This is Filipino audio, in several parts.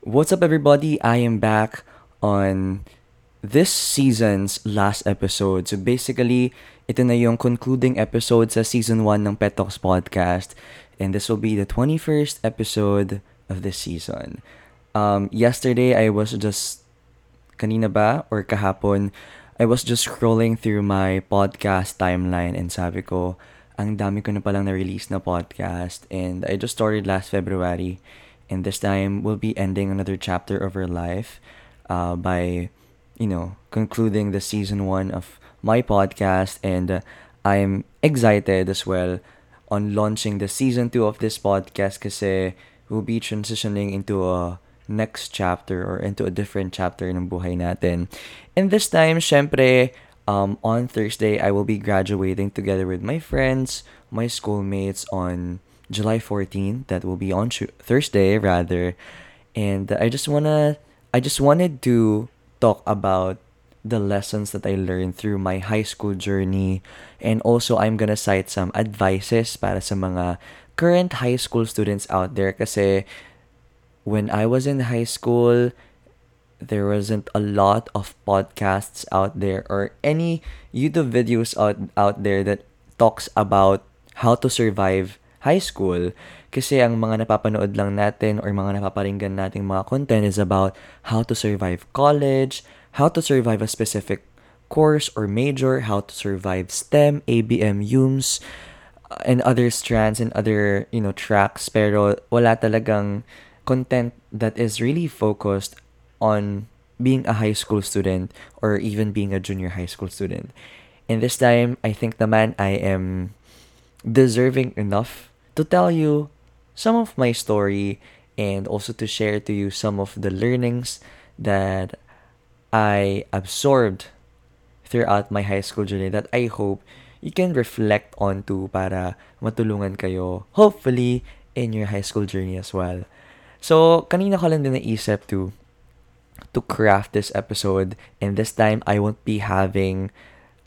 What's up, everybody? I am back on this season's last episode. So basically, ito na yung concluding episode sa season 1 ng Pet Talks Podcast. And this will be the 21st episode of this season. Um, yesterday, I was just, kanina ba, or kahapon, I was just scrolling through my podcast timeline and sabi ko, ang dami ko na palang na-release na podcast. And I just started last February. And this time, we'll be ending another chapter of our life uh, by, you know, concluding the season one of my podcast. And uh, I'm excited as well on launching the season two of this podcast kasi we'll be transitioning into a next chapter or into a different chapter ng buhay natin. And this time, syempre, um, on Thursday, I will be graduating together with my friends, my schoolmates on July 14th. That will be on Thursday, rather. And I just wanna, I just wanted to talk about the lessons that I learned through my high school journey. And also, I'm gonna cite some advices para sa mga current high school students out there kasi when I was in high school, there wasn't a lot of podcasts out there or any YouTube videos out, out there that talks about how to survive high school. Kasi ang mga napapanood lang natin or mga napaparinggan nating mga content is about how to survive college, how to survive a specific course or major, how to survive STEM, ABM, UMS, and other strands and other, you know, tracks. Pero wala talagang content that is really focused on being a high school student or even being a junior high school student. And this time, I think the man I am deserving enough to tell you some of my story and also to share to you some of the learnings that I absorbed throughout my high school journey that I hope you can reflect on to para matulungan kayo, hopefully, in your high school journey as well. So, kanina ko lang din naisip to to craft this episode and this time I won't be having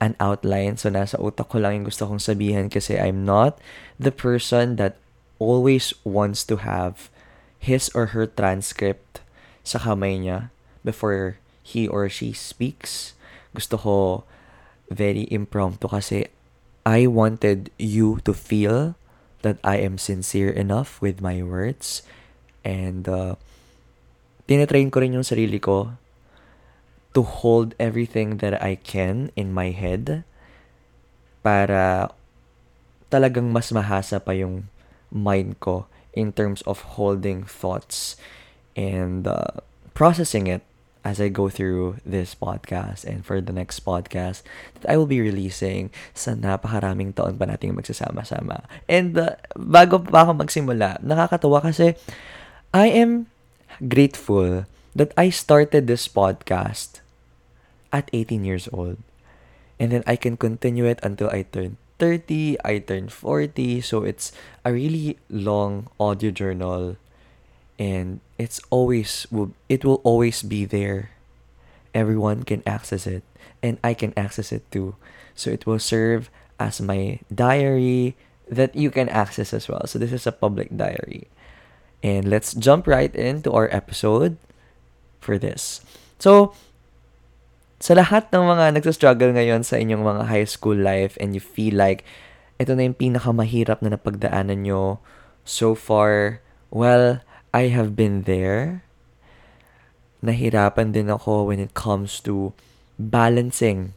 an outline. So, nasa utak ko lang yung gusto kong sabihin kasi I'm not the person that always wants to have his or her transcript sa kamay niya before he or she speaks. Gusto ko very impromptu kasi I wanted you to feel that I am sincere enough with my words And uh, tinitrain ko rin yung sarili ko to hold everything that I can in my head para talagang mas mahasa pa yung mind ko in terms of holding thoughts and uh, processing it as I go through this podcast and for the next podcast that I will be releasing sa napakaraming taon pa nating magsasama-sama. And uh, bago pa ako magsimula, nakakatawa kasi I am grateful that I started this podcast at 18 years old. And then I can continue it until I turn 30, I turn 40. So it's a really long audio journal and it's always will it will always be there. Everyone can access it and I can access it too. So it will serve as my diary that you can access as well. So this is a public diary. And let's jump right into our episode for this. So, sa lahat ng mga nagsa-struggle ngayon sa inyong mga high school life and you feel like ito na yung pinakamahirap na napagdaanan nyo so far, well, I have been there. Nahirapan din ako when it comes to balancing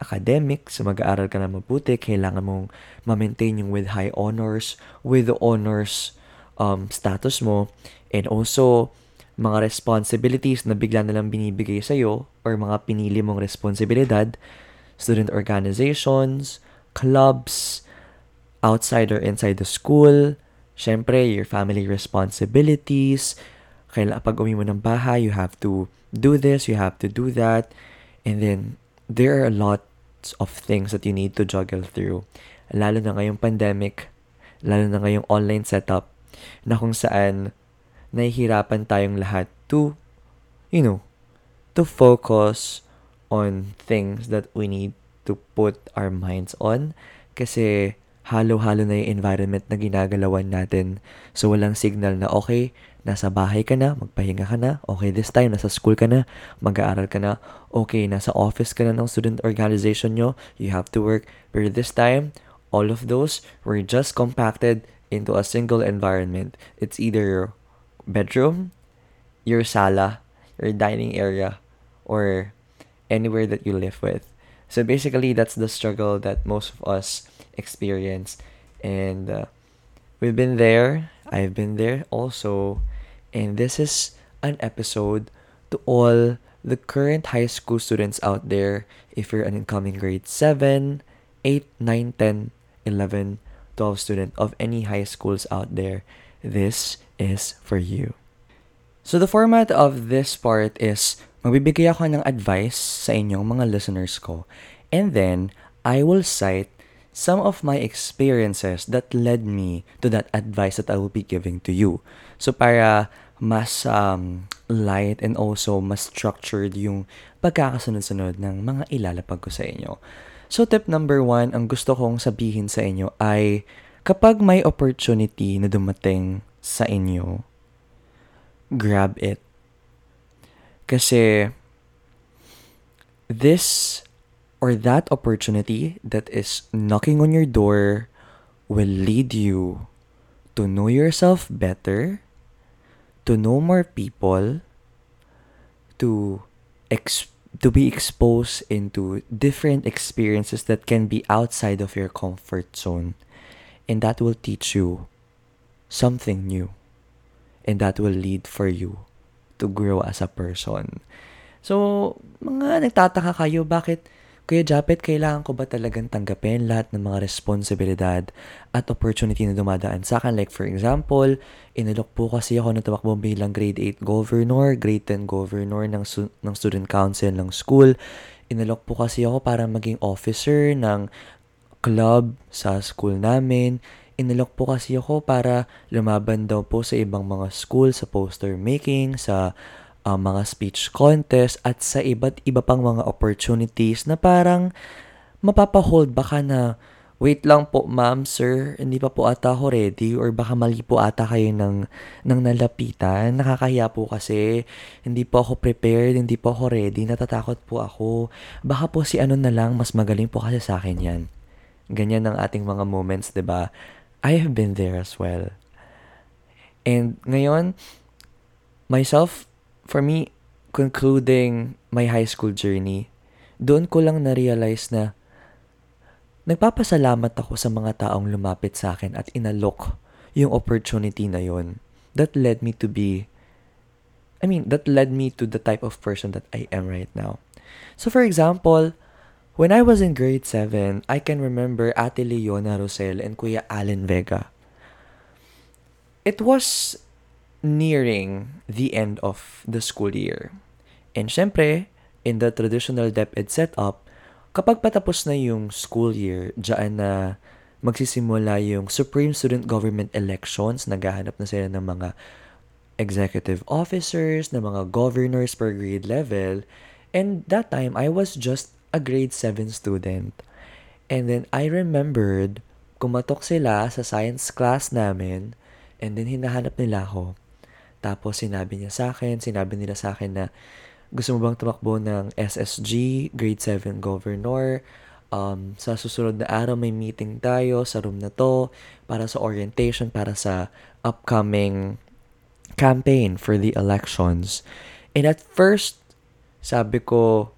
academics, so mag-aaral ka na mabuti, kailangan mong ma-maintain yung with high honors, with honors um, status mo. And also mga responsibilities na bigla na lang binibigay sa'yo or mga pinili mong responsibilidad, student organizations, clubs, outside or inside the school, syempre, your family responsibilities, kailangan pag umi mo ng bahay, you have to do this, you have to do that, and then there are lots of things that you need to juggle through. Lalo na ngayong pandemic, lalo na ngayong online setup, na kung saan nahihirapan tayong lahat to, you know, to focus on things that we need to put our minds on kasi halo-halo na yung environment na ginagalawan natin. So, walang signal na okay, nasa bahay ka na, magpahinga ka na. Okay, this time, nasa school ka na, mag-aaral ka na. Okay, nasa office ka na ng student organization nyo, you have to work. Pero this time, all of those were just compacted into a single environment. It's either bedroom, your sala, your dining area, or anywhere that you live with. So basically, that's the struggle that most of us experience. And uh, we've been there. I've been there also. And this is an episode to all the current high school students out there. If you're an incoming grade 7, 8, 9, 10, 11, 12 student of any high schools out there, this is for you. So the format of this part is magbibigay ako ng advice sa inyong mga listeners ko. And then, I will cite some of my experiences that led me to that advice that I will be giving to you. So para mas um, light and also mas structured yung pagkakasunod-sunod ng mga ilalapag ko sa inyo. So tip number one, ang gusto kong sabihin sa inyo ay kapag may opportunity na dumating sa inyo, grab it. Kasi this or that opportunity that is knocking on your door will lead you to know yourself better, to know more people, to ex- to be exposed into different experiences that can be outside of your comfort zone and that will teach you something new and that will lead for you to grow as a person. So, mga nagtataka kayo, bakit Kuya Japet, kailangan ko ba talagang tanggapin lahat ng mga responsibilidad at opportunity na dumadaan sa akin? Like for example, inalok po kasi ako na tumakbo bilang grade 8 governor, grade 10 governor ng, ng student council ng school. Inalok po kasi ako para maging officer ng club sa school namin. Inalok po kasi ako para lumaban daw po sa ibang mga school, sa poster making, sa uh, mga speech contest at sa iba't iba pang mga opportunities na parang mapapahold baka na wait lang po ma'am, sir, hindi pa po ata ako ready or baka mali po ata kayo ng, ng nalapitan. Nakakahiya po kasi hindi po ako prepared, hindi po ako ready, natatakot po ako. Baka po si ano na lang, mas magaling po kasi sa akin yan. Ganyan ang ating mga moments, 'di ba? I have been there as well. And ngayon, myself, for me, concluding my high school journey, doon ko lang na-realize na nagpapasalamat ako sa mga taong lumapit sa akin at inalok yung opportunity na yon that led me to be I mean, that led me to the type of person that I am right now. So for example, when I was in grade 7, I can remember Ate Leona Rosel and Kuya Allen Vega. It was nearing the end of the school year. And syempre, in the traditional DepEd setup, kapag patapos na yung school year, dyan na magsisimula yung Supreme Student Government Elections, naghahanap na sila ng mga executive officers, ng mga governors per grade level. And that time, I was just a grade 7 student. And then I remembered, kumatok sila sa science class namin, and then hinahanap nila ako. Tapos sinabi niya sa akin, sinabi nila sa akin na gusto mo bang tumakbo ng SSG, grade 7 governor, um, sa susunod na araw may meeting tayo sa room na to para sa orientation, para sa upcoming campaign for the elections. And at first, sabi ko,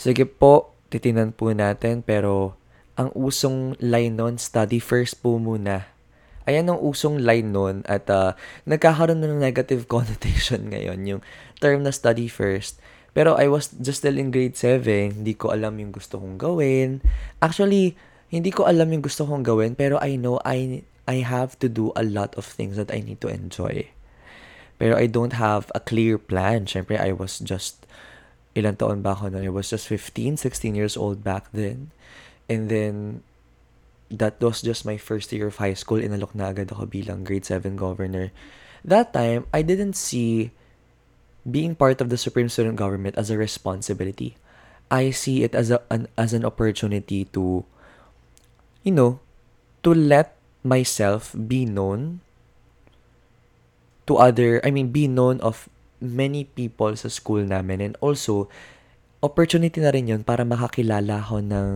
sige po, titinan po natin, pero ang usong line nun, study first po muna ayan ang usong line nun at uh, nagkakaroon ng negative connotation ngayon yung term na study first. Pero I was just still in grade 7, hindi ko alam yung gusto kong gawin. Actually, hindi ko alam yung gusto kong gawin pero I know I I have to do a lot of things that I need to enjoy. Pero I don't have a clear plan. Siyempre, I was just, ilan taon ba ako na? I was just 15, 16 years old back then. And then, that was just my first year of high school. Inalok na agad ako bilang grade 7 governor. That time, I didn't see being part of the Supreme Student Government as a responsibility. I see it as a an, as an opportunity to you know, to let myself be known to other, I mean, be known of many people sa school namin. And also, opportunity na rin yun para makakilala ako ng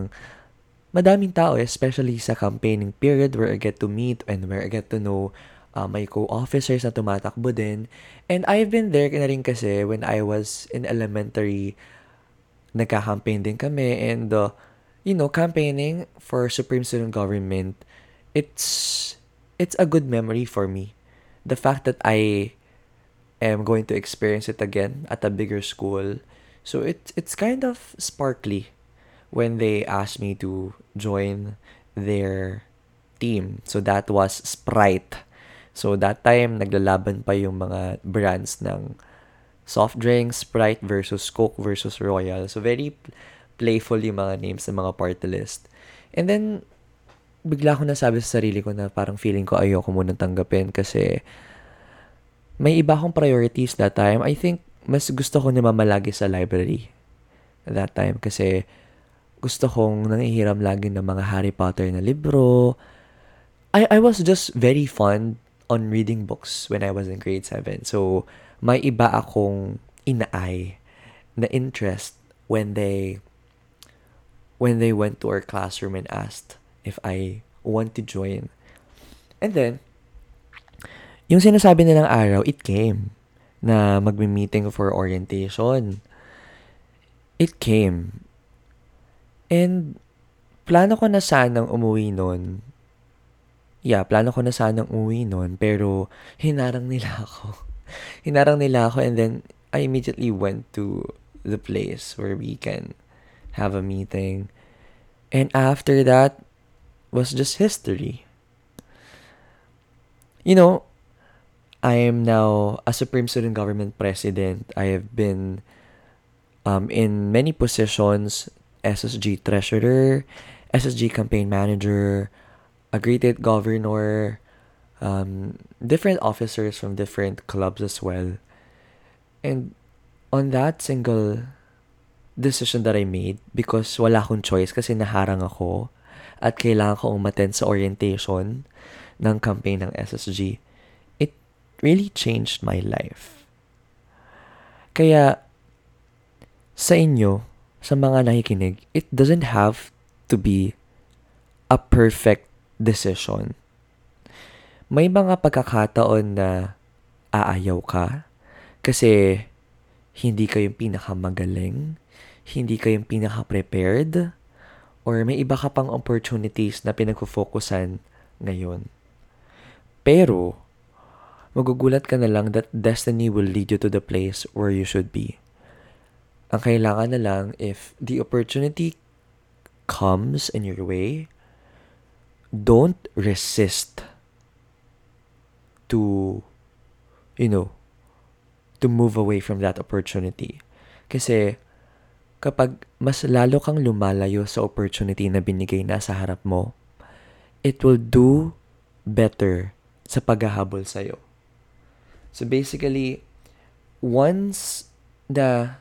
madaming tao, especially sa campaigning period where I get to meet and where I get to know uh, my co-officers na tumatakbo din. And I've been there na rin kasi when I was in elementary, nagka-campaign din kami and uh, you know, campaigning for Supreme Student Government, it's it's a good memory for me. The fact that I am going to experience it again at a bigger school. So it it's kind of sparkly when they asked me to join their team. So that was Sprite. So that time naglalaban pa yung mga brands ng soft drinks, Sprite versus Coke versus Royal. So very playful yung mga names ng mga party list. And then, bigla ko nasabi sa sarili ko na parang feeling ko ayoko munang tanggapin kasi may iba akong priorities that time. I think mas gusto ko na mamalagi sa library that time kasi gusto kong nangihiram lagi ng mga Harry Potter na libro. I, I was just very fond on reading books when I was in grade 7. So, may iba akong inaay na interest when they when they went to our classroom and asked if I want to join. And then, yung sinasabi nilang araw, it came na magmi-meeting for orientation. It came. And plano ko na sanang umuwi nun. Yeah, plano ko na sanang umuwi nun, pero hinarang nila ako. hinarang nila ako and then I immediately went to the place where we can have a meeting. And after that was just history. You know, I am now a Supreme Student Government President. I have been um, in many positions SSG Treasurer, SSG Campaign Manager, a graded governor, um, different officers from different clubs as well. And on that single decision that I made because wala akong choice kasi naharang ako at kailangan ko umattend sa orientation ng campaign ng SSG. Really changed my life. Kaya sa inyo, sa mga nakikinig, it doesn't have to be a perfect decision. May mga pagkakataon na aayaw ka kasi hindi kayo pinakamagaling hindi ka yung pinaka-prepared or may iba ka pang opportunities na pinagfo-focusan ngayon. Pero, magugulat ka na lang that destiny will lead you to the place where you should be. Ang kailangan na lang if the opportunity comes in your way, don't resist to, you know, to move away from that opportunity. Kasi kapag mas lalo kang lumalayo sa opportunity na binigay na sa harap mo, it will do better sa paghahabol sa'yo. So basically, once na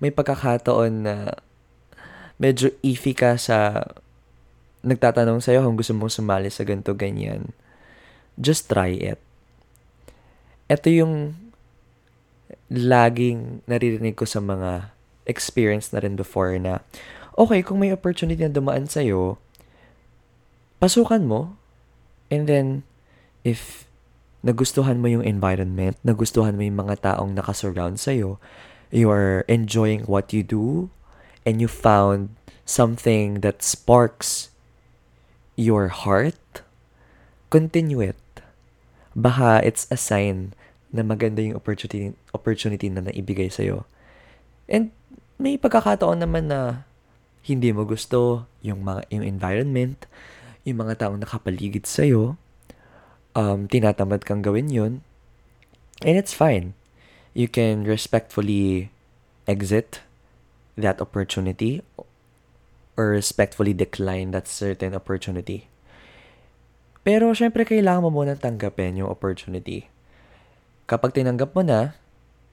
may pagkakataon na medyo iffy ka sa nagtatanong sa'yo kung gusto mong sumali sa ganito ganyan, just try it. Ito yung laging naririnig ko sa mga experience na rin before na, okay, kung may opportunity na dumaan sa'yo, pasukan mo. And then, if nagustuhan mo yung environment, nagustuhan mo yung mga taong nakasurround sa'yo, you are enjoying what you do, and you found something that sparks your heart, continue it. Baka it's a sign na maganda yung opportunity, opportunity na naibigay sa'yo. And may pagkakataon naman na hindi mo gusto yung mga yung environment, yung mga taong nakapaligid sa iyo, um, tinatamad kang gawin yun, and it's fine. You can respectfully exit that opportunity or respectfully decline that certain opportunity. Pero syempre kailangan mo muna tanggapin yung opportunity. Kapag tinanggap mo na,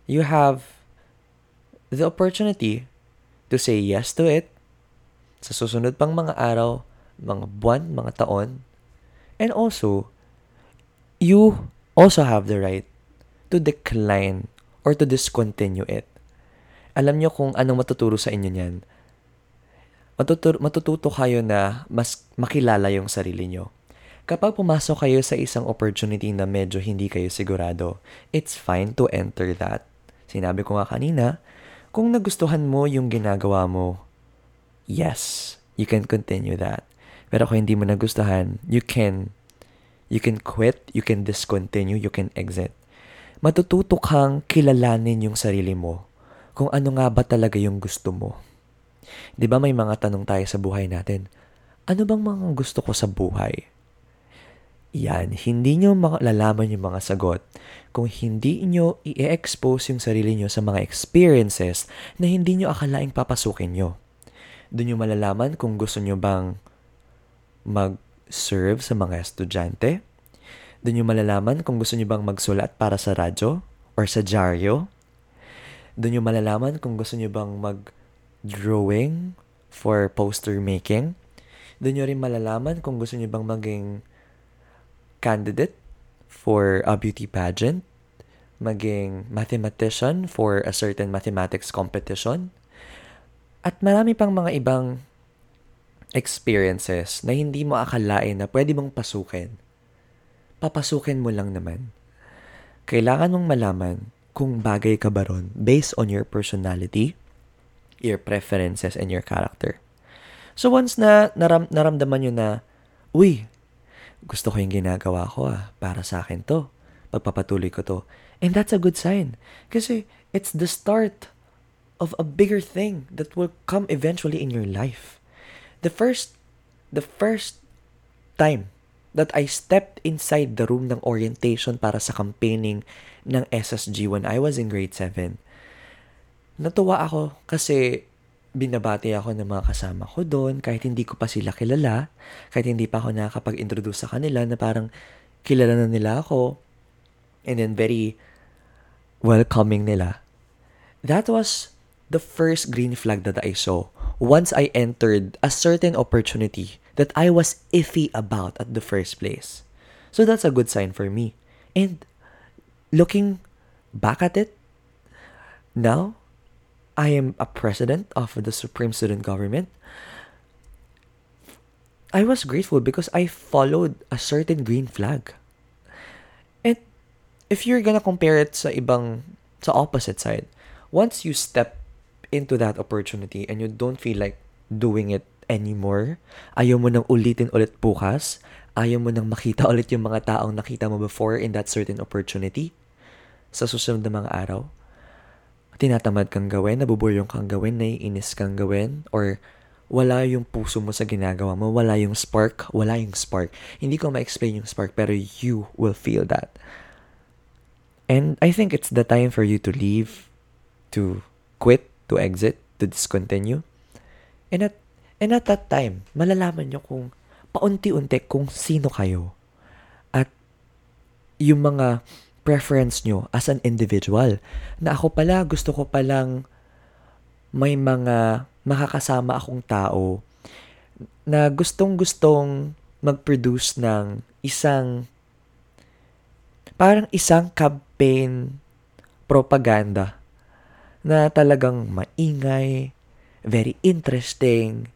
you have the opportunity to say yes to it sa susunod pang mga araw, mga buwan, mga taon. And also, you also have the right to decline or to discontinue it. Alam nyo kung anong matuturo sa inyo niyan. Matutur- matututo kayo na mas makilala yung sarili nyo. Kapag pumasok kayo sa isang opportunity na medyo hindi kayo sigurado, it's fine to enter that. Sinabi ko nga kanina, kung nagustuhan mo yung ginagawa mo, yes, you can continue that. Pero kung hindi mo nagustuhan, you can you can quit, you can discontinue, you can exit. Matututo kang kilalanin yung sarili mo kung ano nga ba talaga yung gusto mo. 'Di ba may mga tanong tayo sa buhay natin? Ano bang mga gusto ko sa buhay? Yan, hindi nyo malalaman yung mga sagot kung hindi nyo i-expose yung sarili nyo sa mga experiences na hindi nyo akalaing papasukin nyo. Doon nyo malalaman kung gusto nyo bang mag-serve sa mga estudyante. Doon nyo malalaman kung gusto nyo bang magsulat para sa radyo or sa dyaryo. Doon nyo malalaman kung gusto nyo bang mag-drawing for poster making. Doon nyo rin malalaman kung gusto nyo bang maging candidate for a beauty pageant, maging mathematician for a certain mathematics competition, at marami pang mga ibang experiences na hindi mo akalain na pwede mong pasukin. Papasukin mo lang naman. Kailangan mong malaman kung bagay ka ba ron based on your personality, your preferences, and your character. So once na naram, naramdaman nyo na, uy, gusto ko yung ginagawa ko ah, para sa akin to. Pagpapatuloy ko to. And that's a good sign. Kasi it's the start of a bigger thing that will come eventually in your life. The first, the first time that I stepped inside the room ng orientation para sa campaigning ng SSG when I was in grade 7, natuwa ako kasi binabati ako ng mga kasama ko doon kahit hindi ko pa sila kilala, kahit hindi pa ako nakakapag-introduce sa kanila na parang kilala na nila ako and then very welcoming nila. That was the first green flag that I saw once I entered a certain opportunity that I was iffy about at the first place. So that's a good sign for me. And looking back at it, now I am a president of the Supreme Student Government, I was grateful because I followed a certain green flag. And if you're gonna compare it sa ibang, sa opposite side, once you step into that opportunity and you don't feel like doing it anymore, ayaw mo nang ulitin ulit bukas, ayaw mo nang makita ulit yung mga taong nakita mo before in that certain opportunity, sa susunod na mga araw, tinatamad kang gawin, nabuburyong kang gawin, naiinis kang gawin, or wala yung puso mo sa ginagawa mo, wala yung spark, wala yung spark. Hindi ko ma-explain yung spark, pero you will feel that. And I think it's the time for you to leave, to quit, to exit, to discontinue. And at, and at that time, malalaman nyo kung paunti-unti kung sino kayo. At yung mga preference nyo as an individual. Na ako pala, gusto ko palang may mga makakasama akong tao na gustong-gustong mag-produce ng isang parang isang campaign propaganda na talagang maingay, very interesting,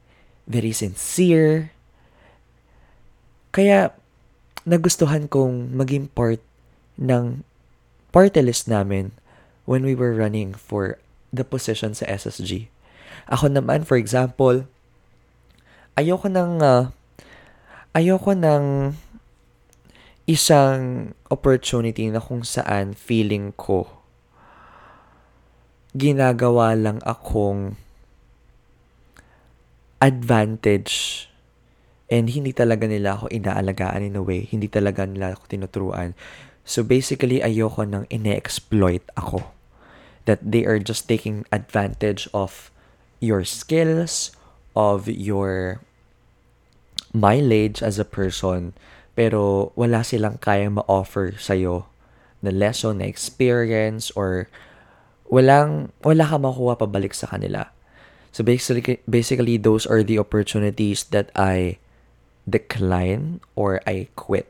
very sincere. Kaya nagustuhan kong maging part ng party list namin when we were running for the position sa SSG. Ako naman, for example, ayoko ng uh, ayoko ng isang opportunity na kung saan feeling ko ginagawa lang akong advantage and hindi talaga nila ako inaalagaan in a way, hindi talaga nila ako tinuturuan. So basically, ayoko nang ine-exploit ako. That they are just taking advantage of your skills, of your mileage as a person, pero wala silang kayang ma-offer sa'yo na lesson, na experience, or walang, wala ka makuha pabalik sa kanila. So basically, basically, those are the opportunities that I decline or I quit.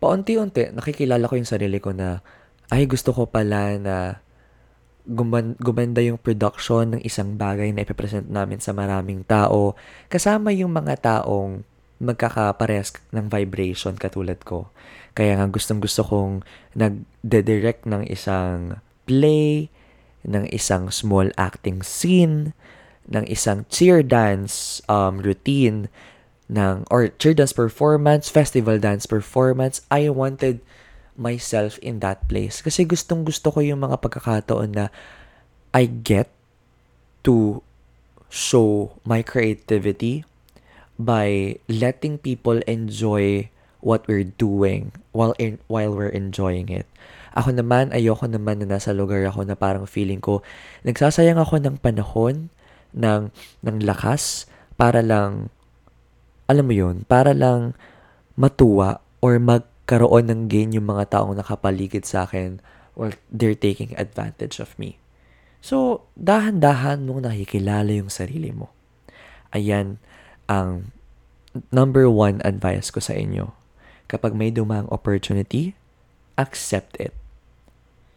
paunti-unti, nakikilala ko yung sarili ko na, ay, gusto ko pala na guman, gumanda yung production ng isang bagay na ipipresent namin sa maraming tao. Kasama yung mga taong magkakapares ng vibration katulad ko. Kaya nga gustong gusto kong nagde-direct ng isang play, ng isang small acting scene, ng isang cheer dance um, routine, ng, or cheer dance performance, festival dance performance. I wanted myself in that place. Kasi gustong gusto ko yung mga pagkakataon na I get to show my creativity by letting people enjoy what we're doing while in, while we're enjoying it. Ako naman, ayoko naman na nasa lugar ako na parang feeling ko, nagsasayang ako ng panahon, ng, ng lakas, para lang, alam mo yun, para lang matuwa or magkaroon ng gain yung mga taong nakapaligid sa akin or they're taking advantage of me. So, dahan-dahan mong nakikilala yung sarili mo. Ayan, ang number one advice ko sa inyo. Kapag may dumang opportunity, accept it.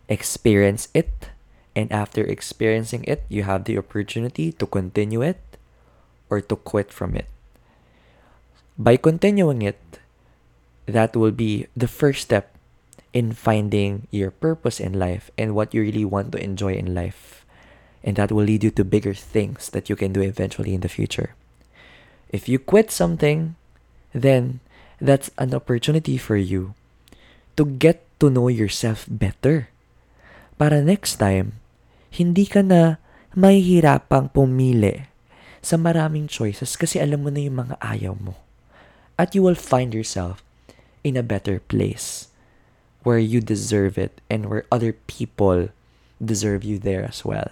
Experience it. And after experiencing it, you have the opportunity to continue it or to quit from it. By continuing it, that will be the first step in finding your purpose in life and what you really want to enjoy in life. And that will lead you to bigger things that you can do eventually in the future. If you quit something, then that's an opportunity for you to get to know yourself better. Para next time, hindi ka na mahihirapang pumili sa maraming choices kasi alam mo na yung mga ayaw mo. At you will find yourself in a better place where you deserve it and where other people deserve you there as well.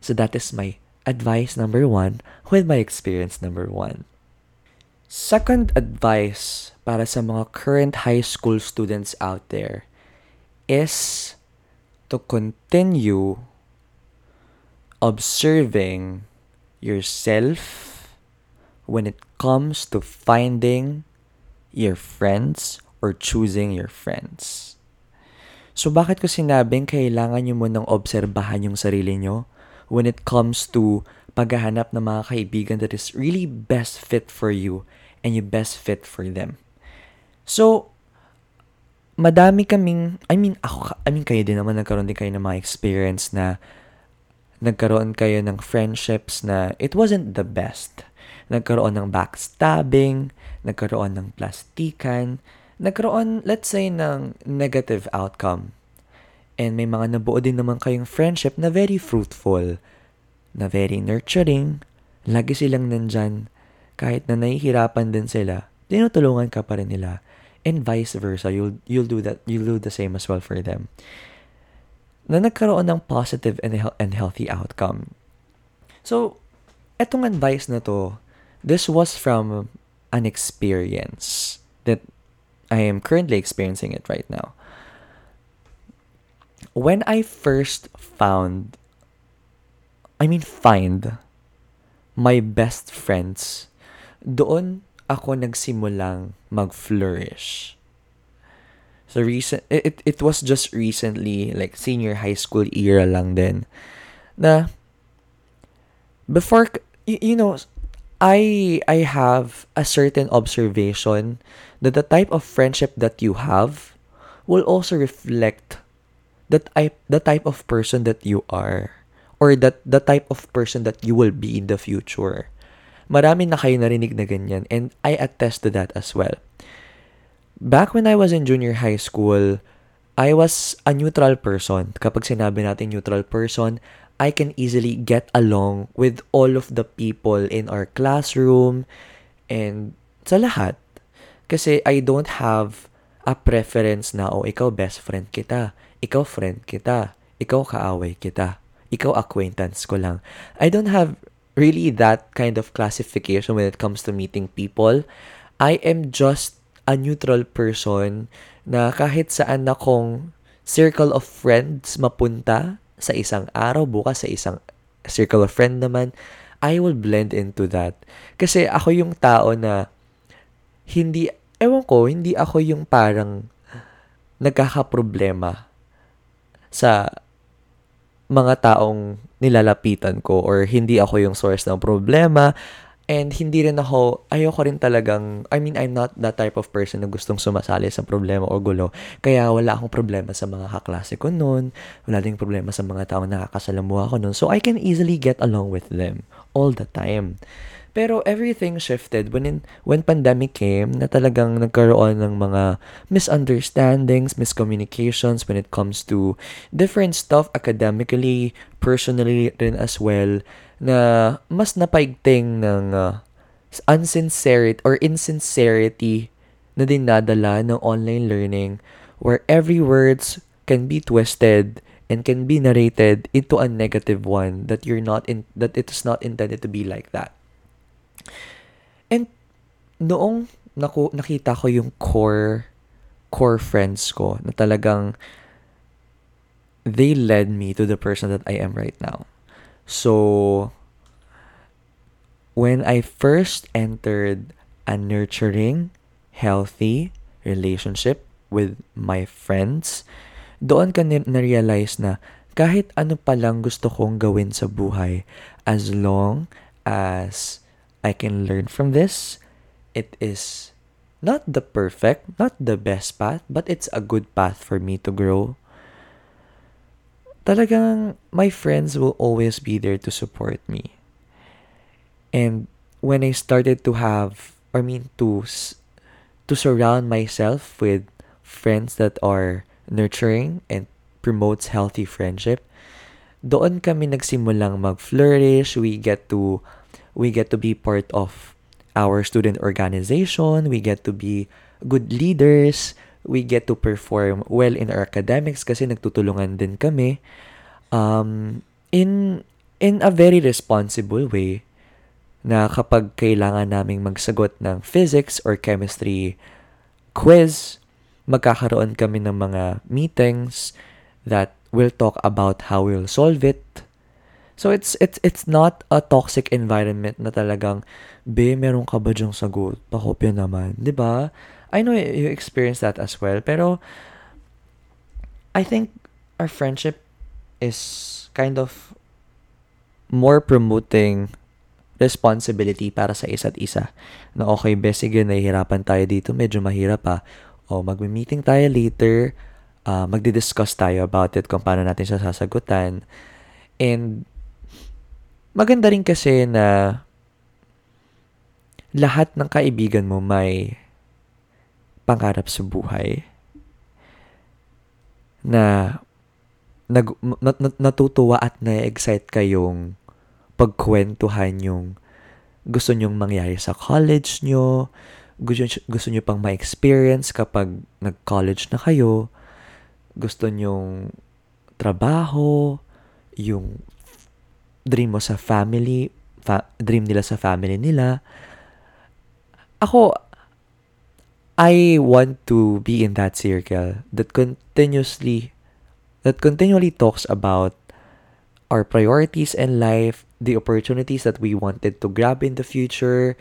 So that is my advice number one with my experience number one. Second advice para sa mga current high school students out there is to continue observing yourself when it comes to finding your friends or choosing your friends. So bakit ko sinabing kailangan nyo munang obserbahan yung sarili nyo when it comes to paghahanap ng mga kaibigan that is really best fit for you and you best fit for them. So, madami kaming, I mean, ako, I mean, kayo din naman nagkaroon din kayo ng mga experience na nagkaroon kayo ng friendships na it wasn't the best. Nagkaroon ng backstabbing, nagkaroon ng plastikan, nagkaroon, let's say, ng negative outcome. And may mga nabuo din naman kayong friendship na very fruitful, na very nurturing, lagi silang nandyan kahit na nahihirapan din sila, tinutulungan ka pa rin nila. And vice versa, you'll, you'll do that, you'll do the same as well for them. Na nagkaroon ng positive and, and healthy outcome. So, etong advice na to, this was from an experience that I am currently experiencing it right now. When I first found, I mean, find my best friends doon ako nagsimulang mag-flourish. So recent it it was just recently like senior high school era lang din na before you, you know I I have a certain observation that the type of friendship that you have will also reflect the type the type of person that you are or that the type of person that you will be in the future. Marami na kayo narinig na ganyan and I attest to that as well. Back when I was in junior high school, I was a neutral person. Kapag sinabi natin neutral person, I can easily get along with all of the people in our classroom and sa lahat. Kasi I don't have a preference na, oh, ikaw best friend kita, ikaw friend kita, ikaw kaaway kita, ikaw acquaintance ko lang. I don't have really that kind of classification when it comes to meeting people. I am just a neutral person na kahit saan akong circle of friends mapunta sa isang araw, bukas sa isang circle of friend naman, I will blend into that. Kasi ako yung tao na hindi, ewan ko, hindi ako yung parang nagkakaproblema sa mga taong nilalapitan ko or hindi ako yung source ng problema and hindi rin ako, ayoko rin talagang, I mean, I'm not that type of person na gustong sumasali sa problema o gulo. Kaya wala akong problema sa mga kaklase ko noon, wala ding problema sa mga taong nakakasalamuha ko noon. So I can easily get along with them all the time. Pero everything shifted when in, when pandemic came na talagang nagkaroon ng mga misunderstandings, miscommunications when it comes to different stuff academically, personally rin as well na mas napaigting ng uh, unsincerity or insincerity na dinadala ng online learning where every words can be twisted and can be narrated into a negative one that you're not in that it is not intended to be like that. And noong naku, nakita ko yung core core friends ko na talagang they led me to the person that I am right now. So when I first entered a nurturing, healthy relationship with my friends, doon ka na-realize na kahit ano pa lang gusto kong gawin sa buhay, as long as I can learn from this. It is not the perfect, not the best path, but it's a good path for me to grow. Talagang my friends will always be there to support me. And when I started to have, I mean, to to surround myself with friends that are nurturing and promotes healthy friendship, doon kami nagsimulang mag-flourish. We get to we get to be part of our student organization, we get to be good leaders, we get to perform well in our academics kasi nagtutulungan din kami. Um, in in a very responsible way na kapag kailangan naming magsagot ng physics or chemistry quiz, magkakaroon kami ng mga meetings that will talk about how we'll solve it, So it's it's it's not a toxic environment na talagang be meron ka ba diyang sagot? Pakopya naman, 'di ba? I know you experience that as well, pero I think our friendship is kind of more promoting responsibility para sa isa't isa. Na okay, be, sige, nahihirapan tayo dito, medyo mahirap pa. O magme-meeting tayo later, uh, magdi-discuss tayo about it kung paano natin siya sasagutan. And Maganda rin kasi na lahat ng kaibigan mo may pangarap sa buhay na nag, nat, nat, natutuwa at na-excite kayong pagkwentuhan yung gusto nyong mangyari sa college nyo, gusto, gusto nyo pang ma-experience kapag nag-college na kayo, gusto nyong trabaho, yung dream mo sa family, fa- dream nila sa family nila. Ako, I want to be in that circle that continuously, that continually talks about our priorities in life, the opportunities that we wanted to grab in the future,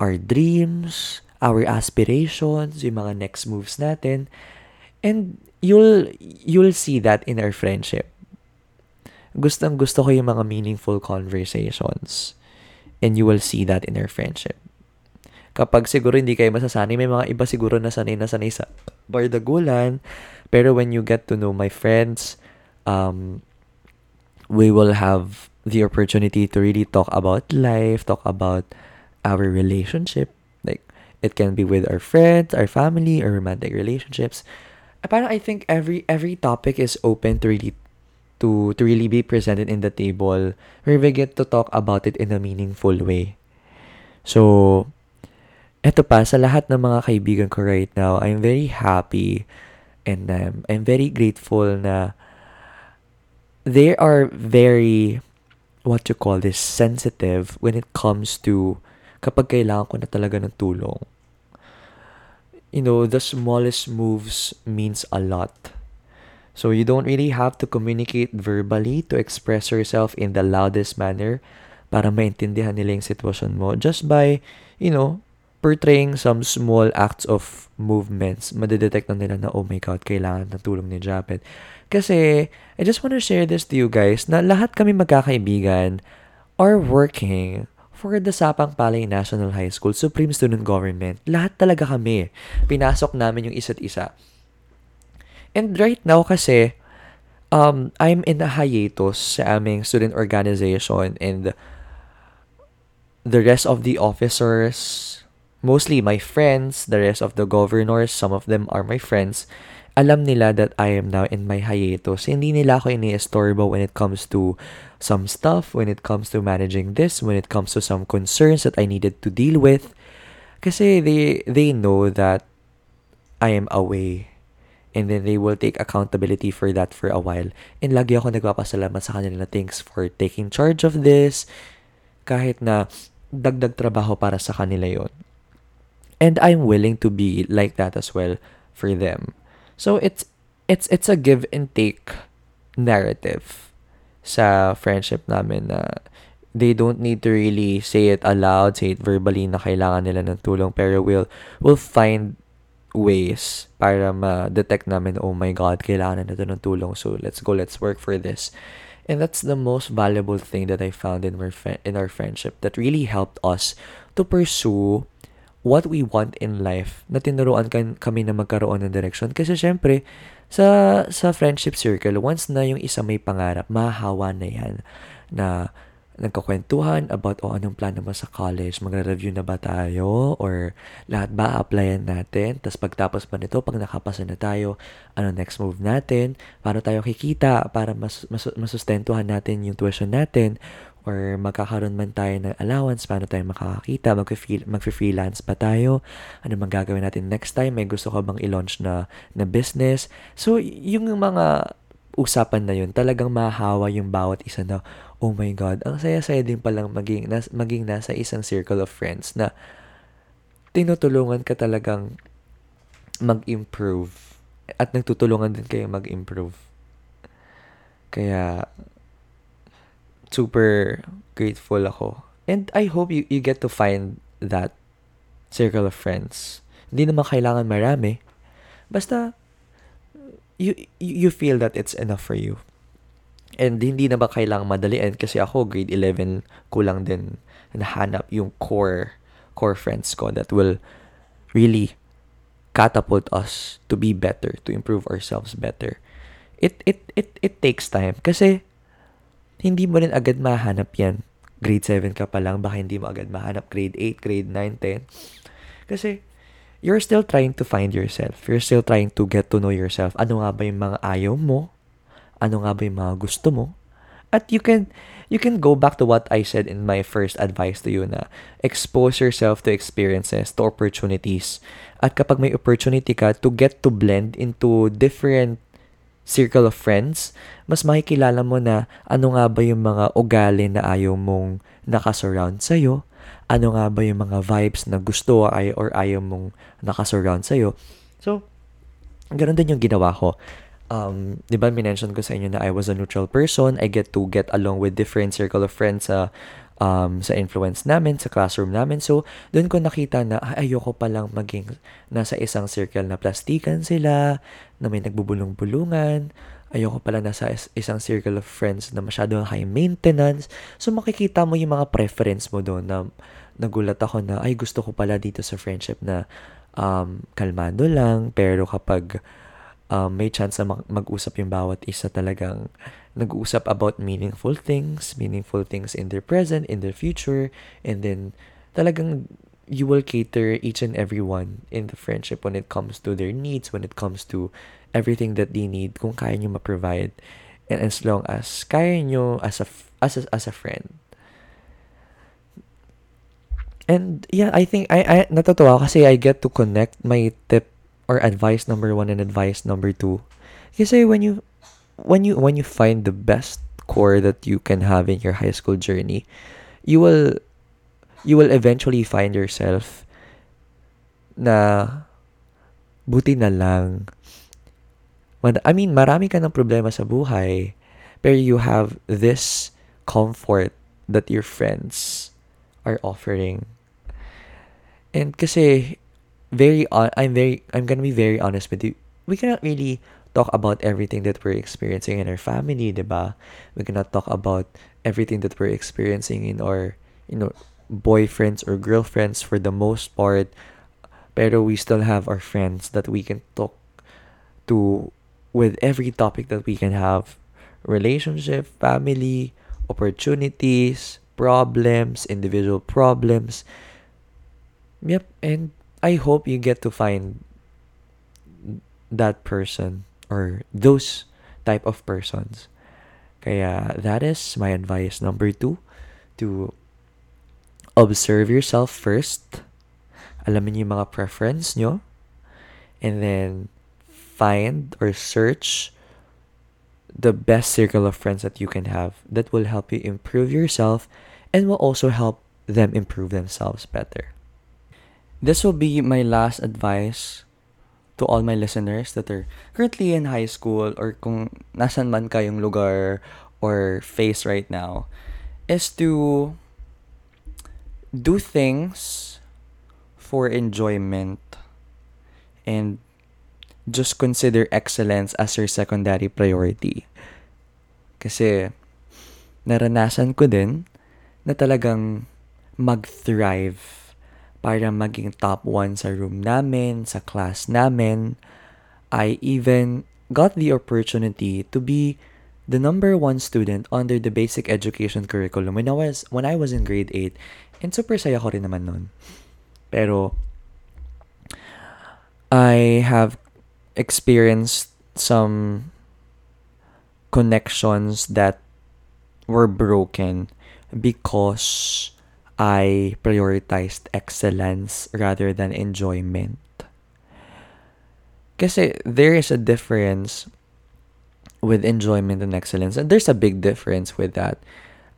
our dreams, our aspirations, yung mga next moves natin. And you'll you'll see that in our friendship gustong gusto ko yung mga meaningful conversations. And you will see that in our friendship. Kapag siguro hindi kayo masasanay, may mga iba siguro na sanay na sanay sa bardagulan. Pero when you get to know my friends, um, we will have the opportunity to really talk about life, talk about our relationship. Like, it can be with our friends, our family, or romantic relationships. Parang I think every every topic is open to really to to really be presented in the table where we get to talk about it in a meaningful way. So, eto pa, sa lahat ng mga kaibigan ko right now, I'm very happy and um, I'm very grateful na they are very, what you call this, sensitive when it comes to kapag kailangan ko na talaga ng tulong. You know, the smallest moves means a lot So you don't really have to communicate verbally to express yourself in the loudest manner para maintindihan nila yung sitwasyon mo just by, you know, portraying some small acts of movements, madedetect na nila na, oh my God, kailangan ng tulong ni Japet. Kasi, I just want to share this to you guys, na lahat kami magkakaibigan are working for the Sapang Palay National High School Supreme Student Government. Lahat talaga kami. Pinasok namin yung isa't isa. And right now kasi, um, I'm in a hiatus sa aming student organization and the rest of the officers, mostly my friends, the rest of the governors, some of them are my friends, alam nila that I am now in my hiatus. Hindi nila ako ini-estorbo when it comes to some stuff, when it comes to managing this, when it comes to some concerns that I needed to deal with. Kasi they, they know that I am away. And then they will take accountability for that for a while. And lagi ako nagpapasalamat sa kanila na thanks for taking charge of this. Kahit na dagdag trabaho para sa kanila yon. And I'm willing to be like that as well for them. So it's it's it's a give and take narrative sa friendship namin na they don't need to really say it aloud, say it verbally na kailangan nila ng tulong pero we'll, we'll find ways para ma-detect namin, oh my God, kailangan na nito ng tulong. So, let's go, let's work for this. And that's the most valuable thing that I found in our, in our friendship that really helped us to pursue what we want in life na tinuruan kan kami na magkaroon ng direction. Kasi syempre, sa, sa friendship circle, once na yung isa may pangarap, mahahawa na yan na nagkakwentuhan about o oh, anong plano mo sa college, magre-review na ba tayo or lahat ba applyan natin, tapos pagtapos ba nito, pag nakapasa na tayo, ano next move natin, paano tayo kikita para mas, mas, masustentuhan natin yung tuition natin or magkakaroon man tayo ng allowance, paano tayo makakakita, mag-freelance ba tayo, ano mang gagawin natin next time, may gusto ka bang i-launch na, na business. So, yung mga usapan na yun, talagang mahahawa yung bawat isa na, oh my God, ang saya-saya din palang maging, nas, maging nasa isang circle of friends na tinutulungan ka talagang mag-improve at nagtutulungan din kayo mag-improve. Kaya, super grateful ako. And I hope you, you get to find that circle of friends. Hindi naman kailangan marami. Basta, you, you feel that it's enough for you. And hindi na ba kailangan madalian kasi ako grade 11 ko lang din nahanap yung core core friends ko that will really catapult us to be better, to improve ourselves better. It it it it takes time kasi hindi mo rin agad mahanap yan. Grade 7 ka pa lang, baka hindi mo agad mahanap grade 8, grade 9, 10. Kasi, you're still trying to find yourself. You're still trying to get to know yourself. Ano nga ba yung mga ayaw mo? Ano nga ba yung mga gusto mo? At you can, you can go back to what I said in my first advice to you na expose yourself to experiences, to opportunities. At kapag may opportunity ka to get to blend into different circle of friends, mas makikilala mo na ano nga ba yung mga ugali na ayaw mong nakasurround sa'yo, ano nga ba yung mga vibes na gusto ay or ayaw mong nakasurround sa'yo. So, ganun din yung ginawa ko. Um, di ba, minention ko sa inyo na I was a neutral person. I get to get along with different circle of friends sa um, sa influence namin, sa classroom namin. So, doon ko nakita na ay, ayoko palang maging nasa isang circle na plastikan sila, na may nagbubulong-bulungan. Ayoko pala nasa isang circle of friends na masyadong high maintenance. So, makikita mo yung mga preference mo doon na nagulat ako na, ay, gusto ko pala dito sa friendship na um, kalmado lang. Pero kapag um, may chance na mag-usap yung bawat isa talagang nag-uusap about meaningful things, meaningful things in their present, in their future, and then talagang you will cater each and every one in the friendship when it comes to their needs, when it comes to everything that they need, kung kaya nyo ma-provide. And as long as kaya nyo as a, as a, as a friend. And yeah, I think, I, I, natutuwa kasi I get to connect my tip or advice number one and advice number two. Kasi when you when you when you find the best core that you can have in your high school journey, you will you will eventually find yourself na buti na lang. I mean, marami ka ng problema sa buhay, pero you have this comfort that your friends are offering. And kasi very I'm very I'm gonna be very honest with you. We cannot really talk about everything that we're experiencing in our family, diba? We cannot talk about everything that we're experiencing in our, you know, boyfriends or girlfriends for the most part. Pero we still have our friends that we can talk to with every topic that we can have. Relationship, family, opportunities, problems, individual problems. Yep, and I hope you get to find that person or those type of persons. Kaya that is my advice number two to observe yourself first. Alamin yung mga preference nyo. And then find or search the best circle of friends that you can have that will help you improve yourself and will also help them improve themselves better. This will be my last advice to all my listeners that are currently in high school or kung nasan man kayong lugar or face right now is to do things for enjoyment and just consider excellence as your secondary priority. Kasi naranasan ko din na talagang mag-thrive para maging top 1 sa room namin, sa class namin. I even got the opportunity to be the number one student under the basic education curriculum when I was when I was in grade 8. And super saya ko rin naman nun. Pero I have experienced some connections that were broken because I prioritized excellence rather than enjoyment. Kasi there is a difference with enjoyment and excellence. And there's a big difference with that.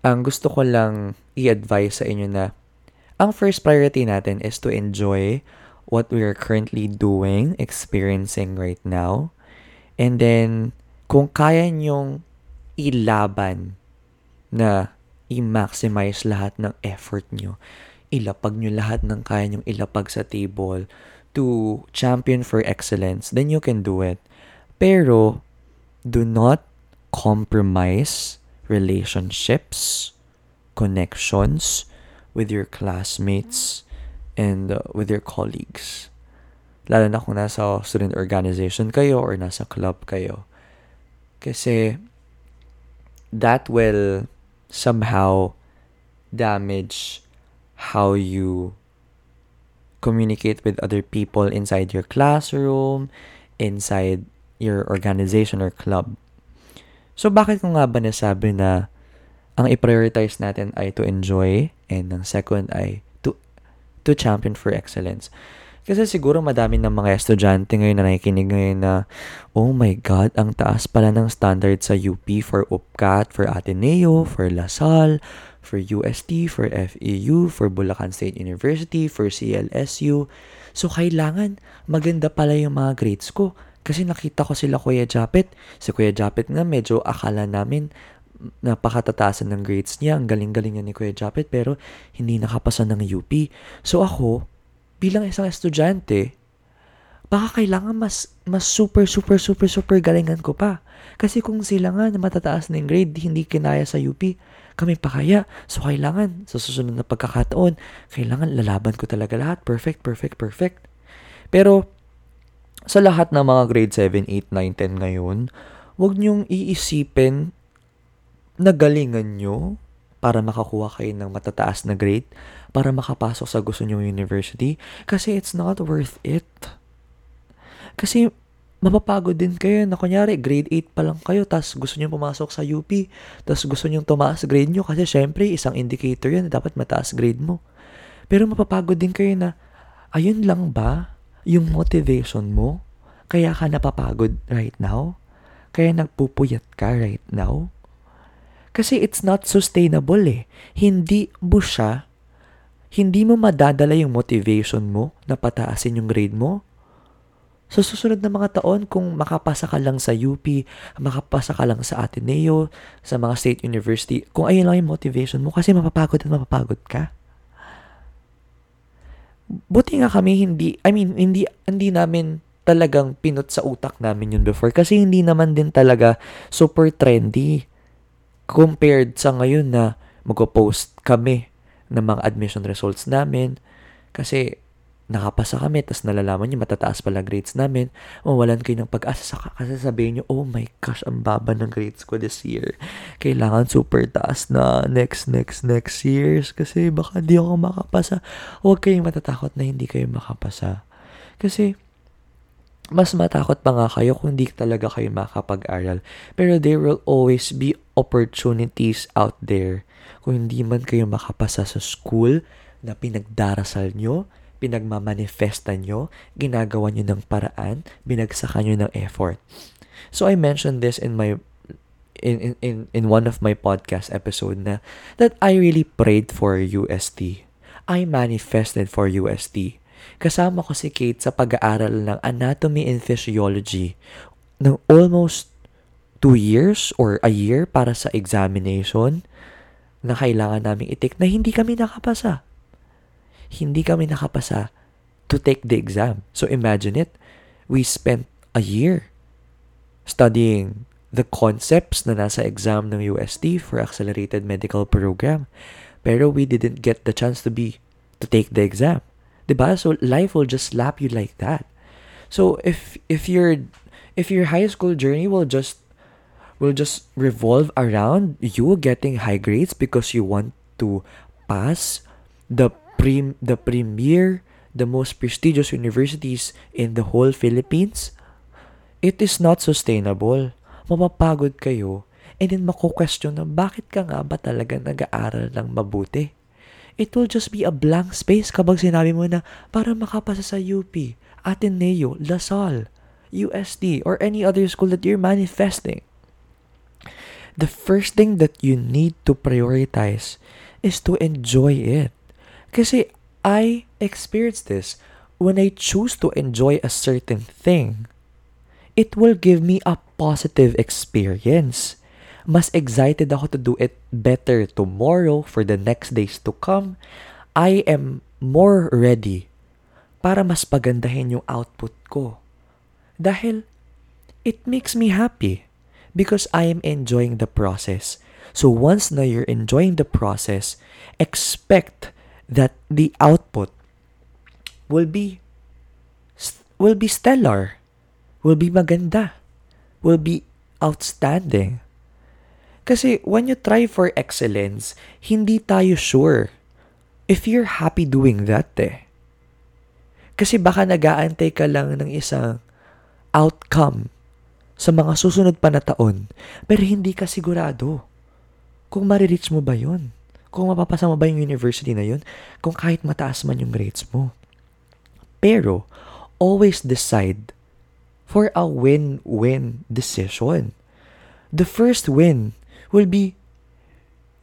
Ang gusto ko lang i-advise sa inyo na ang first priority natin is to enjoy what we are currently doing, experiencing right now. And then, kung kaya nyong ilaban na i-maximize lahat ng effort nyo. Ilapag nyo lahat ng kaya nyong ilapag sa table to champion for excellence, then you can do it. Pero, do not compromise relationships, connections with your classmates, and uh, with your colleagues. Lalo na kung nasa student organization kayo or nasa club kayo. Kasi, that will somehow damage how you communicate with other people inside your classroom, inside your organization or club. So, bakit ko nga ba nasabi na ang i-prioritize natin ay to enjoy and ang second ay to, to champion for excellence? Kasi siguro madami ng mga estudyante ngayon na nakikinig ngayon na, oh my God, ang taas pala ng standard sa UP for UPCAT, for Ateneo, for LaSalle, for UST, for FEU, for Bulacan State University, for CLSU. So, kailangan maganda pala yung mga grades ko. Kasi nakita ko sila Kuya Japet. Si Kuya Japet nga medyo akala namin napakatataasan ng grades niya. Ang galing-galing niya ni Kuya Japet pero hindi nakapasa ng UP. So ako, bilang isang estudyante, baka kailangan mas, mas super, super, super, super galingan ko pa. Kasi kung sila nga na matataas na grade, hindi kinaya sa UP, kami pa kaya. So, kailangan, sa susunod na pagkakataon, kailangan lalaban ko talaga lahat. Perfect, perfect, perfect. Pero, sa lahat ng mga grade 7, 8, 9, 10 ngayon, huwag niyong iisipin na galingan nyo para makakuha kayo ng matataas na grade, para makapasok sa gusto nyong university, kasi it's not worth it. Kasi mapapagod din kayo na kunyari grade 8 pa lang kayo tas gusto niyo pumasok sa UP tas gusto niyo tumaas grade niyo kasi syempre isang indicator yan dapat mataas grade mo. Pero mapapagod din kayo na ayun lang ba yung motivation mo? Kaya ka napapagod right now? Kaya nagpupuyat ka right now? Kasi it's not sustainable eh. Hindi mo siya, hindi mo madadala yung motivation mo na pataasin yung grade mo. Sa susunod na mga taon, kung makapasa ka lang sa UP, makapasa ka lang sa Ateneo, sa mga state university, kung ayun lang yung motivation mo, kasi mapapagod at mapapagod ka. buti nga kami hindi, I mean, hindi, hindi namin talagang pinot sa utak namin yun before kasi hindi naman din talaga super trendy compared sa ngayon na magpo-post kami ng mga admission results namin kasi nakapasa kami, tapos nalalaman nyo, matataas pala grades namin, mawalan kayo ng pag-asa sa kasi sabihin nyo, oh my gosh, ang baba ng grades ko this year. Kailangan super taas na next, next, next years kasi baka di ako makapasa. Huwag kayong matatakot na hindi kayo makapasa. Kasi, mas matakot pa nga kayo kung hindi talaga kayo makapag-aral. Pero there will always be opportunities out there. Kung hindi man kayo makapasa sa school na pinagdarasal nyo, pinagmamanifestan nyo, ginagawa nyo ng paraan, binagsakan nyo ng effort. So I mentioned this in my in in in one of my podcast episode na that I really prayed for UST. I manifested for UST. Kasama ko si Kate sa pag-aaral ng anatomy and physiology ng almost two years or a year para sa examination na kailangan namin itik na hindi kami nakapasa hindi kami nakapasa to take the exam. So imagine it. We spent a year studying the concepts na nasa exam ng UST for Accelerated Medical Program. Pero we didn't get the chance to be to take the exam. 'Di ba? So life will just slap you like that. So if if your if your high school journey will just will just revolve around you getting high grades because you want to pass the prim the premier, the most prestigious universities in the whole Philippines, it is not sustainable. Mapapagod kayo and then mako-question na bakit ka nga ba talaga nag-aaral ng mabuti? It will just be a blank space kapag sinabi mo na para makapasa sa UP, Ateneo, LaSalle, USD, or any other school that you're manifesting. The first thing that you need to prioritize is to enjoy it. Kasi I experience this when I choose to enjoy a certain thing. It will give me a positive experience. Mas excited ako to do it better tomorrow for the next days to come. I am more ready para mas pagandahin yung output ko. Dahil it makes me happy because I am enjoying the process. So once na you're enjoying the process, expect that the output will be will be stellar, will be maganda, will be outstanding. Kasi when you try for excellence, hindi tayo sure if you're happy doing that eh. Kasi baka nag-aantay ka lang ng isang outcome sa mga susunod pa na taon, pero hindi ka sigurado kung marireach mo ba yon kung mapapasa mo ba yung university na yun, kung kahit mataas man yung grades mo. Pero, always decide for a win-win decision. The first win will be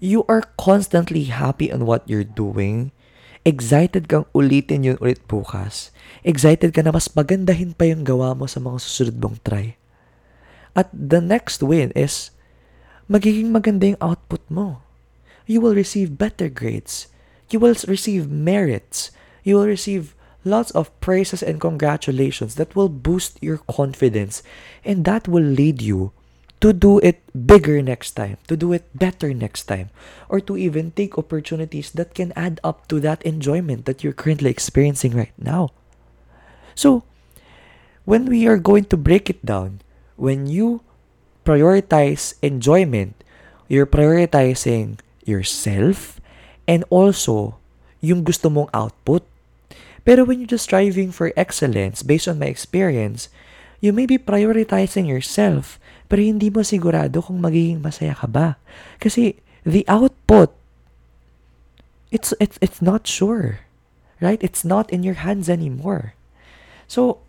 you are constantly happy on what you're doing. Excited kang ulitin yun ulit bukas. Excited ka na mas magandahin pa yung gawa mo sa mga susunod mong try. At the next win is magiging maganda yung output mo you will receive better grades. You will receive merits. You will receive lots of praises and congratulations that will boost your confidence and that will lead you to do it bigger next time, to do it better next time, or to even take opportunities that can add up to that enjoyment that you're currently experiencing right now. So, when we are going to break it down, when you prioritize enjoyment, you're prioritizing yourself and also yung gusto mong output. Pero when you're just striving for excellence based on my experience, you may be prioritizing yourself pero hindi mo sigurado kung magiging masaya ka ba. Kasi the output, it's, it's, it's not sure. Right? It's not in your hands anymore. So,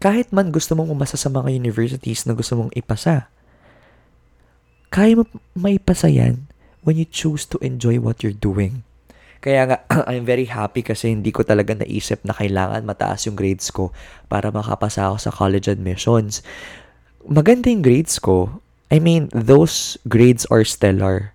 kahit man gusto mong umasa sa mga universities na gusto mong ipasa, kaya mo maipasa yan when you choose to enjoy what you're doing. Kaya nga, I'm very happy kasi hindi ko talaga naisip na kailangan mataas yung grades ko para makapasa ako sa college admissions. Maganda yung grades ko. I mean, those grades are stellar.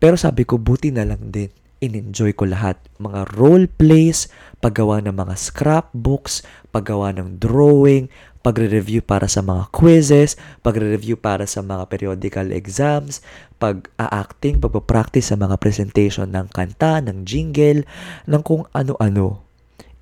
Pero sabi ko, buti na lang din. In-enjoy ko lahat. Mga role plays, paggawa ng mga scrapbooks, paggawa ng drawing, pagre-review para sa mga quizzes, pagre-review para sa mga periodical exams, pag-acting, pagpapractice sa mga presentation ng kanta, ng jingle, ng kung ano-ano.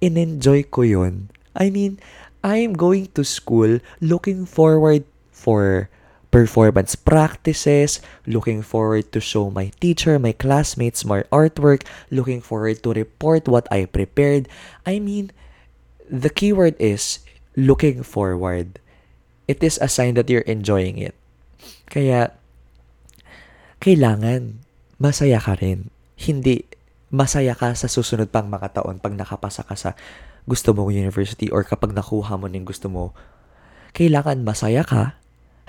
In-enjoy ko yon. I mean, I'm going to school looking forward for performance practices, looking forward to show my teacher, my classmates my artwork, looking forward to report what I prepared. I mean, the keyword is looking forward. It is a sign that you're enjoying it. Kaya, kailangan masaya ka rin. Hindi masaya ka sa susunod pang mga taon pag nakapasa ka sa gusto mo university or kapag nakuha mo ng gusto mo. Kailangan masaya ka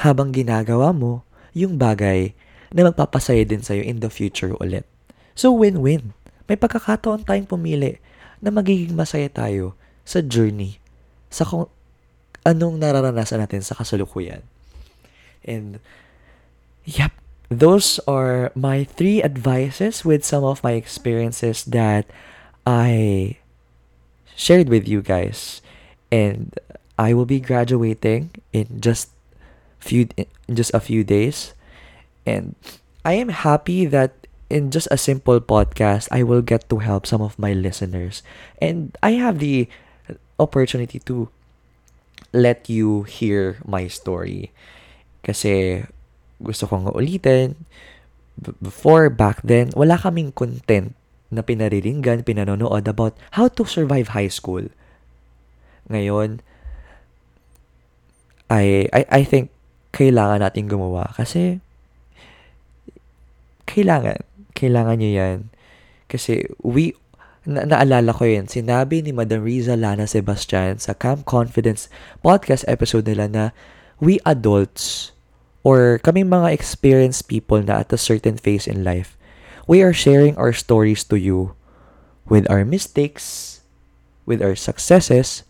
habang ginagawa mo yung bagay na magpapasaya din sa'yo in the future ulit. So, win-win. May pagkakataon tayong pumili na magiging masaya tayo sa journey, sa kung anong nararanasan natin sa kasalukuyan. And, yep, those are my three advices with some of my experiences that I shared with you guys. And I will be graduating in just few in just a few days. And I am happy that in just a simple podcast, I will get to help some of my listeners. And I have the opportunity to let you hear my story. Kasi gusto kong ulitin, before, back then, wala kaming content na pinariringgan, pinanonood about how to survive high school. Ngayon, I, I, I think kailangan natin gumawa kasi kailangan, kailangan nyo yan. Kasi we na naalala ko yun, sinabi ni Madam Riza Lana Sebastian sa Camp Confidence podcast episode nila na we adults or kaming mga experienced people na at a certain phase in life, we are sharing our stories to you with our mistakes, with our successes,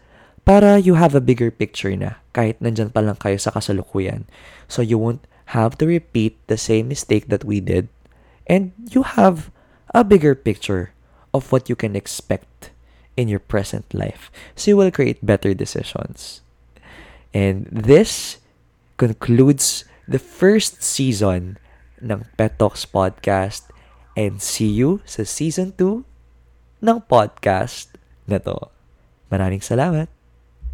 para you have a bigger picture na kahit nandyan pa lang kayo sa kasalukuyan. So you won't have to repeat the same mistake that we did and you have a bigger picture of what you can expect in your present life. So you will create better decisions. And this concludes the first season ng Pet Talks Podcast and see you sa season 2 ng podcast na to. Maraming salamat!